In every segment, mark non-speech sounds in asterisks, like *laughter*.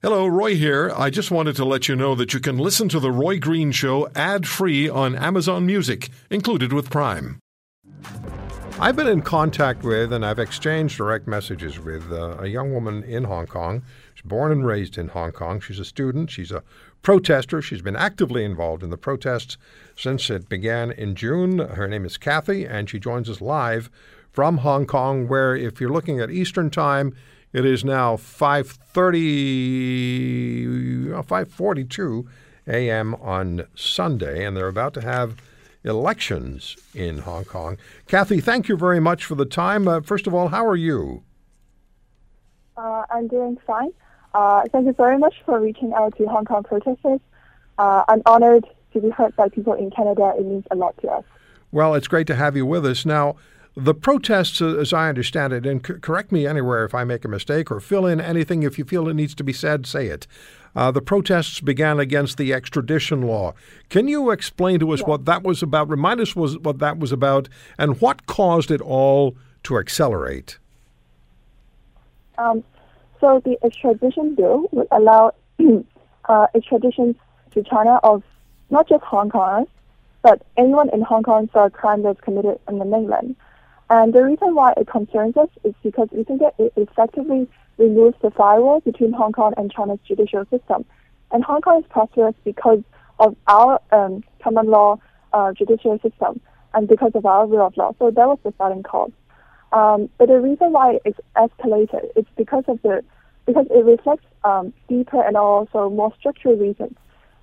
Hello, Roy here. I just wanted to let you know that you can listen to The Roy Green Show ad free on Amazon Music, included with Prime. I've been in contact with and I've exchanged direct messages with uh, a young woman in Hong Kong. She's born and raised in Hong Kong. She's a student, she's a protester. She's been actively involved in the protests since it began in June. Her name is Kathy, and she joins us live from Hong Kong, where, if you're looking at Eastern Time, it is now 5:30, 5:42 a.m. on Sunday, and they're about to have elections in Hong Kong. Kathy, thank you very much for the time. Uh, first of all, how are you? Uh, I'm doing fine. Uh, thank you very much for reaching out to Hong Kong protesters. Uh, I'm honored to be heard by people in Canada. It means a lot to us. Well, it's great to have you with us. Now, the protests, as I understand it, and correct me anywhere if I make a mistake or fill in anything if you feel it needs to be said, say it. Uh, the protests began against the extradition law. Can you explain to us what that was about? Remind us was, what that was about and what caused it all to accelerate. Um, so the extradition bill would allow *clears throat* uh, extradition to China of not just Hong Kongers, but anyone in Hong Kong for a crime that's committed in the mainland. And the reason why it concerns us is because we think that it effectively removes the firewall between Hong Kong and China's judicial system. And Hong Kong is prosperous because of our um, common law uh, judicial system and because of our rule of law. So that was the starting cause. Um, but the reason why it's escalated is because of the because it reflects um, deeper and also more structural reasons.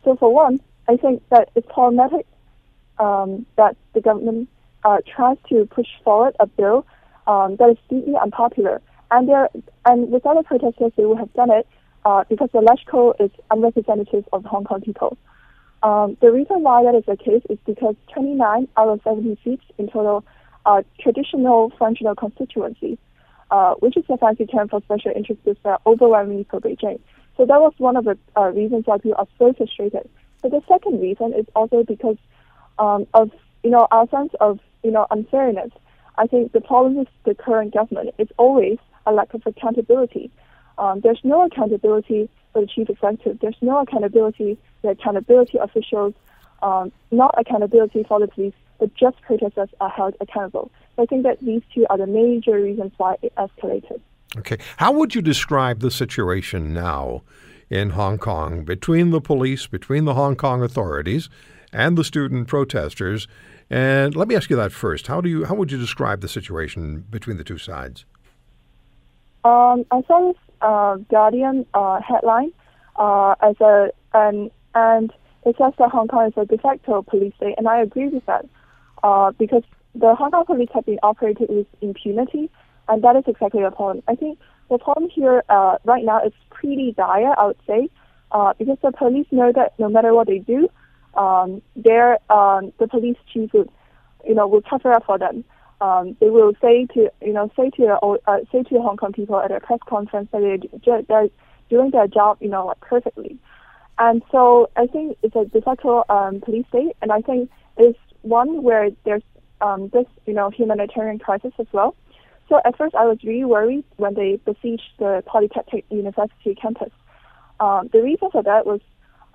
So for one, I think that it's problematic um, that the government uh, tries to push forward a bill um, that is deeply unpopular. And there, and with other protesters, they would have done it uh, because the LegCo is unrepresentative of Hong Kong people. Um, the reason why that is the case is because 29 out of 70 seats in total are traditional functional constituencies, uh, which is a fancy term for special interest groups that are overwhelmingly pro Beijing. So that was one of the uh, reasons why people are so frustrated. But the second reason is also because um, of you know our sense of you know, unfairness. I think the problem with the current government is always a lack of accountability. Um, there's no accountability for the chief executive. There's no accountability for accountability officials, um, not accountability for the police, but just protesters are held accountable. So I think that these two are the major reasons why it escalated. Okay. How would you describe the situation now in Hong Kong between the police, between the Hong Kong authorities, and the student protesters? And let me ask you that first. How do you how would you describe the situation between the two sides? Um, I saw this uh, Guardian uh, headline uh, as a and and it says that Hong Kong is a de facto police state, and I agree with that uh, because the Hong Kong police have been operated with impunity, and that is exactly the problem. I think the problem here uh, right now is pretty dire, I would say, uh, because the police know that no matter what they do, um, there um, the police chief would, you know, will cover up for them. Um, they will say to you know say to uh, say to Hong Kong people at a press conference that they're, they're doing their job you know like perfectly, and so I think it's a de facto um, police state, and I think it's one where there's um, this you know humanitarian crisis as well. So at first I was really worried when they besieged the Polytechnic University campus. Um, the reason for that was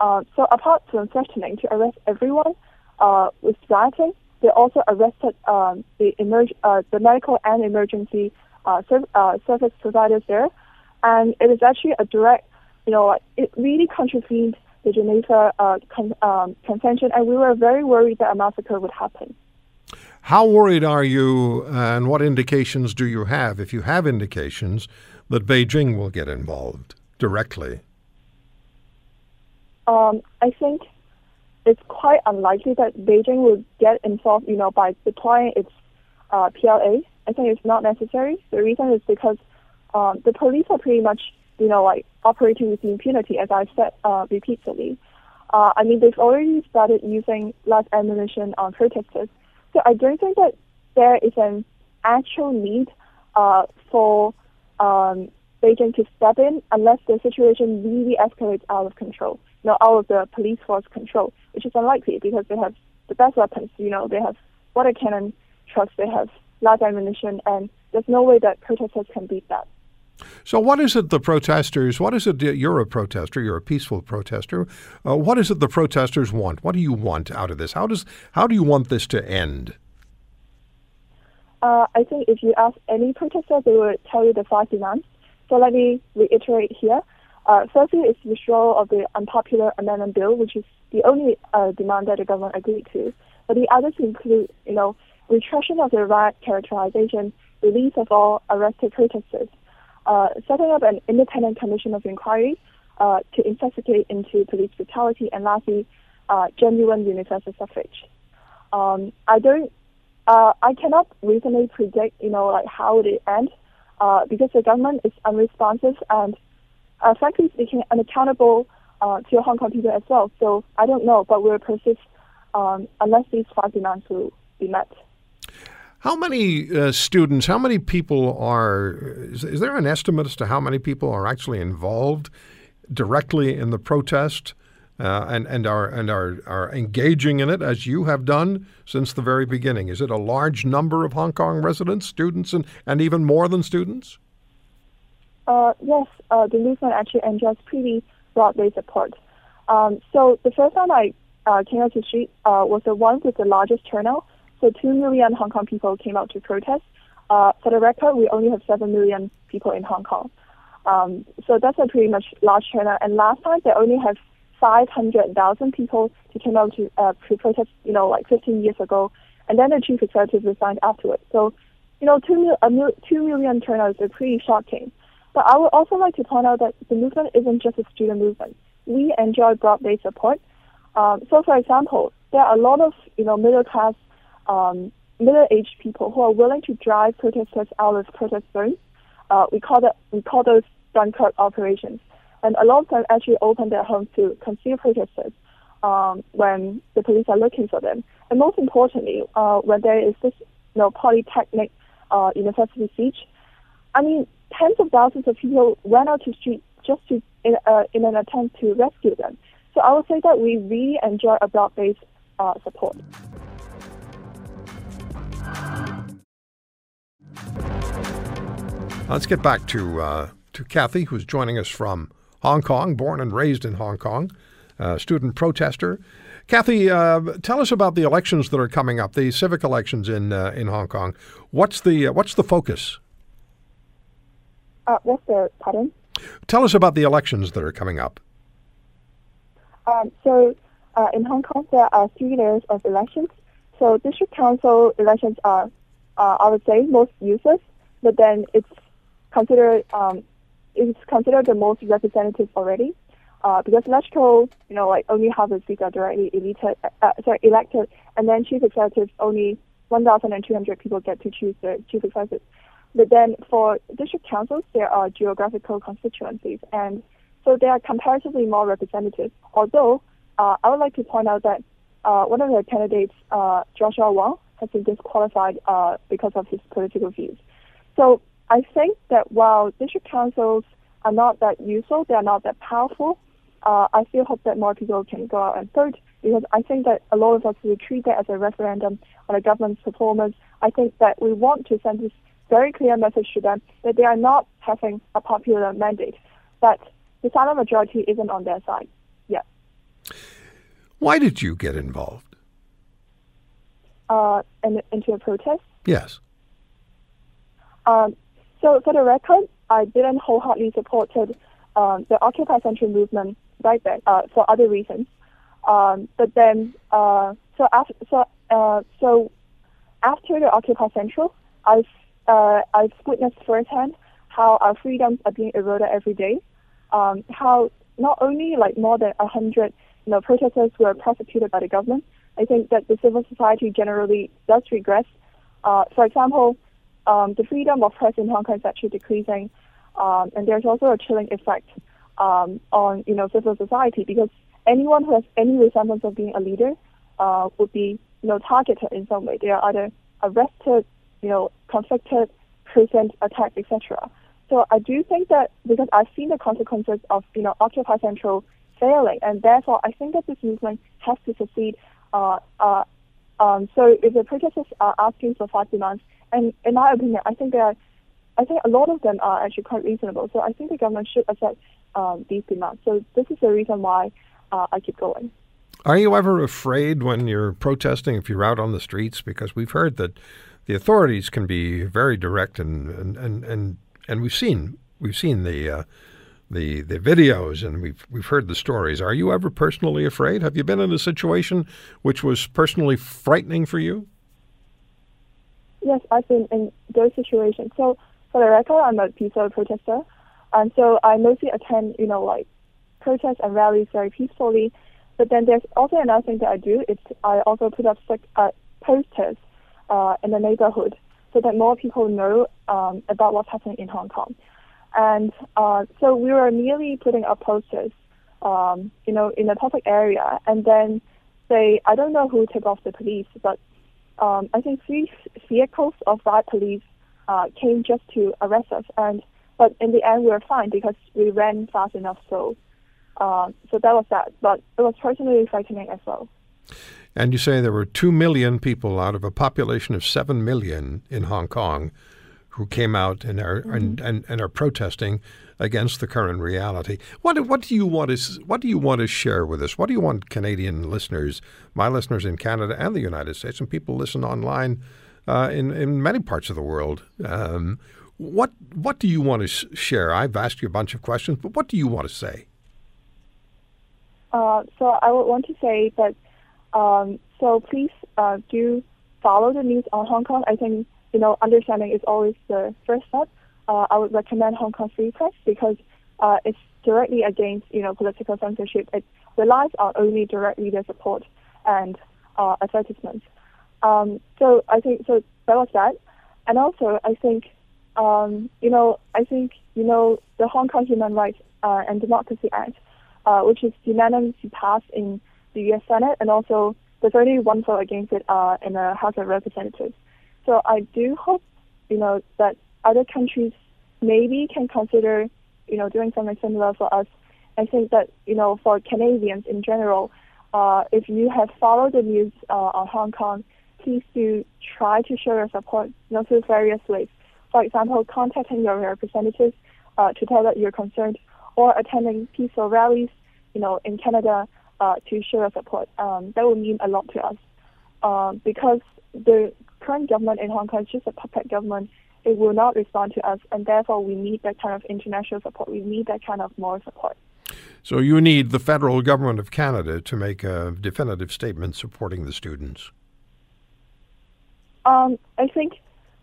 uh, so apart from threatening to arrest everyone uh, with rioting, they also arrested um, the, emerg- uh, the medical and emergency uh, serv- uh, service providers there, and it is actually a direct, you know, it really contravened the Geneva con- um, Convention, and we were very worried that a massacre would happen. How worried are you, and what indications do you have, if you have indications, that Beijing will get involved directly? Um, I think it's quite unlikely that Beijing will get involved, you know, by deploying its uh, PLA. I think it's not necessary. The reason is because um, the police are pretty much, you know, like operating with impunity, as I've said uh, repeatedly. Uh, I mean, they've already started using live ammunition on protesters. So I don't think that there is an actual need uh, for um, Beijing to step in unless the situation really escalates out of control you know, out of the police force control, which is unlikely because they have the best weapons. You know, they have water cannon trucks, they have large ammunition, and there's no way that protesters can beat that. So, what is it the protesters? What is it? You're a protester. You're a peaceful protester. Uh, what is it the protesters want? What do you want out of this? How does how do you want this to end? Uh, I think if you ask any protester, they will tell you the five demands. So let me reiterate here. Uh, firstly, is withdrawal of the unpopular amendment bill, which is the only uh, demand that the government agreed to. But the others include, you know, retraction of the riot characterization, release of all arrested protesters, uh, setting up an independent commission of inquiry uh, to investigate into police brutality, and lastly, uh, genuine universal suffrage. Um, I don't, uh, I cannot reasonably predict, you know, like how it ends, because the government is unresponsive and, uh, frankly speaking, unaccountable to Hong Kong people as well. So I don't know, but we'll persist um, unless these five demands will be met. How many uh, students, how many people are, is, is, there an estimate as to how many people are actually involved directly in the protest uh, and, and, are, and are, are engaging in it as you have done since the very beginning? Is it a large number of Hong Kong residents, students, and, and even more than students? Uh, yes, uh, the movement actually enjoys pretty broad-based support. Um, so the first time I uh, came out to street uh, was the one with the largest turnout. So 2 million Hong Kong people came out to protest. Uh, for the record, we only have 7 million people in Hong Kong. Um, so that's a pretty much large turnout. And last time they only have 500,000 people to come out to, uh, protest, you know, like 15 years ago. And then the chief executive resigned afterwards. So, you know, 2, mil- a mil- 2 million turnout is pretty shocking. But I would also like to point out that the movement isn't just a student movement. We enjoy broad-based support. Um, so, for example, there are a lot of, you know, middle-class um, middle-aged people who are willing to drive protesters out of protest zones. Uh, we call that we call those Dunkirk operations, and a lot of them actually open their homes to conceal protesters um, when the police are looking for them. And most importantly, uh, when there is this you know polytechnic uh, university siege, I mean tens of thousands of people went out to street just to in, uh, in an attempt to rescue them. So I would say that we really enjoy a broad-based uh, support. Let's get back to uh, to Kathy, who's joining us from Hong Kong, born and raised in Hong Kong, student protester. Kathy, uh, tell us about the elections that are coming up, the civic elections in uh, in Hong Kong. What's the uh, what's the focus? Uh, what's the pardon? Tell us about the elections that are coming up. Um, so, in Hong Kong, there are three layers of elections. So, district council elections are, I would say, most useless, but then it's considered um, is considered the most representative already. Uh, because electoral, you know, like only half the seats are directly elected, uh, sorry, elected, and then chief executives only 1,200 people get to choose the chief executive. But then for district councils, there are geographical constituencies, and so they are comparatively more representative. Although uh, I would like to point out that uh, one of the candidates, uh, Joshua Wong, has been disqualified uh, because of his political views. So I think that while district councils are not that useful, they are not that powerful. Uh, I still hope that more people can go out and vote because I think that a lot of us will treat that as a referendum on a government's performance. I think that we want to send this very clear message to them that they are not having a popular mandate, that the silent majority isn't on their side. Yeah. Why did you get involved? Uh, in, into a protest? Yes. Um, so for the record, I didn't wholeheartedly support um, the Occupy Central movement right then uh, for other reasons. Um, but then, uh, so after so uh, so after the Occupy Central, I've uh, I've witnessed firsthand how our freedoms are being eroded every day. Um, how not only like more than a hundred you know protesters were prosecuted by the government. I think that the civil society generally does regress. Uh, for example, um, the freedom of press in Hong Kong is actually decreasing, um, and there's also a chilling effect um, on you know civil society because anyone who has any resemblance of being a leader uh, would be you know targeted in some way. They are either arrested, you know, convicted, prisoned, attacked, etc. So I do think that because I've seen the consequences of you know Occupy Central failing, and therefore I think that this movement has to succeed. Uh, uh, um, so if the protesters are asking for five demands, and in my opinion, I think they are I think a lot of them are actually quite reasonable. So I think the government should accept um, these demands. So this is the reason why uh, I keep going. Are you ever afraid when you're protesting if you're out on the streets? Because we've heard that the authorities can be very direct, and and and and, we've seen we've seen the. Uh, the, the videos and we've we've heard the stories. Are you ever personally afraid? Have you been in a situation which was personally frightening for you? Yes, I've been in those situations. So for the record, I'm a peaceful protester, and so I mostly attend, you know, like protests and rallies very peacefully. But then there's also another thing that I do. It's I also put up uh, posters uh, in the neighborhood so that more people know um, about what's happening in Hong Kong. And uh, so we were merely putting up posters, um, you know, in a public area, and then they I don't know who took off the police, but um, I think three vehicles of riot police uh, came just to arrest us, and but in the end we were fine because we ran fast enough. So uh, so that was that. But it was personally frightening as well. And you say there were 2 million people out of a population of 7 million in Hong Kong who came out and are, mm-hmm. and, and, and, are protesting against the current reality. What, what, do you want to, what do you want to share with us? What do you want Canadian listeners, my listeners in Canada and the United States, and people listen online uh, in, in many parts of the world, um, what, what do you want to share? I've asked you a bunch of questions, but what do you want to say? Uh, so I would want to say that um, so please uh, do follow the news on Hong Kong. I think you know understanding is always the first step. Uh, I would recommend Hong Kong Free Press because uh, it's directly against you know political censorship. It relies on only direct reader support and uh, advertisements. Um, so I think so that was that, and also I think um, you know I think you know the Hong Kong Human Rights uh, and Democracy Act uh, which is unanimously passed in the U.S. Senate, and also there's only one vote against it uh, in the House of Representatives. So I do hope, you know, that other countries maybe can consider, you know, doing something similar for us. I think that, you know, for Canadians in general, uh, if you have followed the news uh, on Hong Kong, please do try to show your support, you know, through various ways. For example, contacting your representatives uh, to tell that you're concerned or attending peaceful rallies, you know, in Canada uh, to show your support. Um, that will mean a lot to us um, because the current government in Hong Kong is just a puppet government. It will not respond to us, and therefore we need that kind of international support. We need that kind of moral support. So you need the federal government of Canada to make a definitive statement supporting the students. Um, I think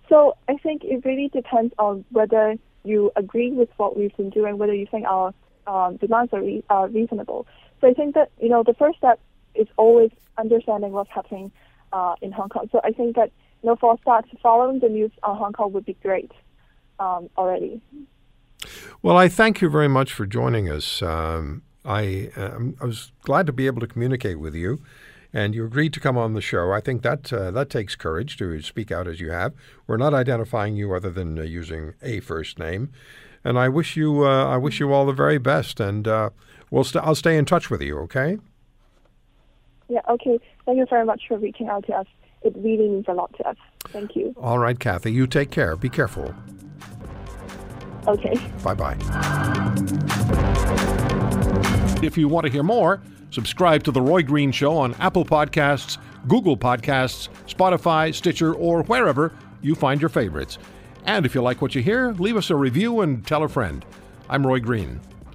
so. I think it really depends on whether you agree with what we've been doing, whether you think our um, demands are re- uh, reasonable. So I think that you know the first step is always understanding what's happening uh, in Hong Kong. So I think that you know for following the news on Hong Kong would be great um, already. Well, I thank you very much for joining us. Um, I, um, I was glad to be able to communicate with you and you agreed to come on the show. I think that uh, that takes courage to speak out as you have. We're not identifying you other than uh, using a first name, and I wish you uh, I wish you all the very best. And we'll st- I'll stay in touch with you. Okay. Yeah. Okay. Thank you very much for reaching out to us. It really means a lot to us. Thank you. All right, Kathy. You take care. Be careful. Okay. Bye bye. If you want to hear more Subscribe to The Roy Green Show on Apple Podcasts, Google Podcasts, Spotify, Stitcher, or wherever you find your favorites. And if you like what you hear, leave us a review and tell a friend. I'm Roy Green.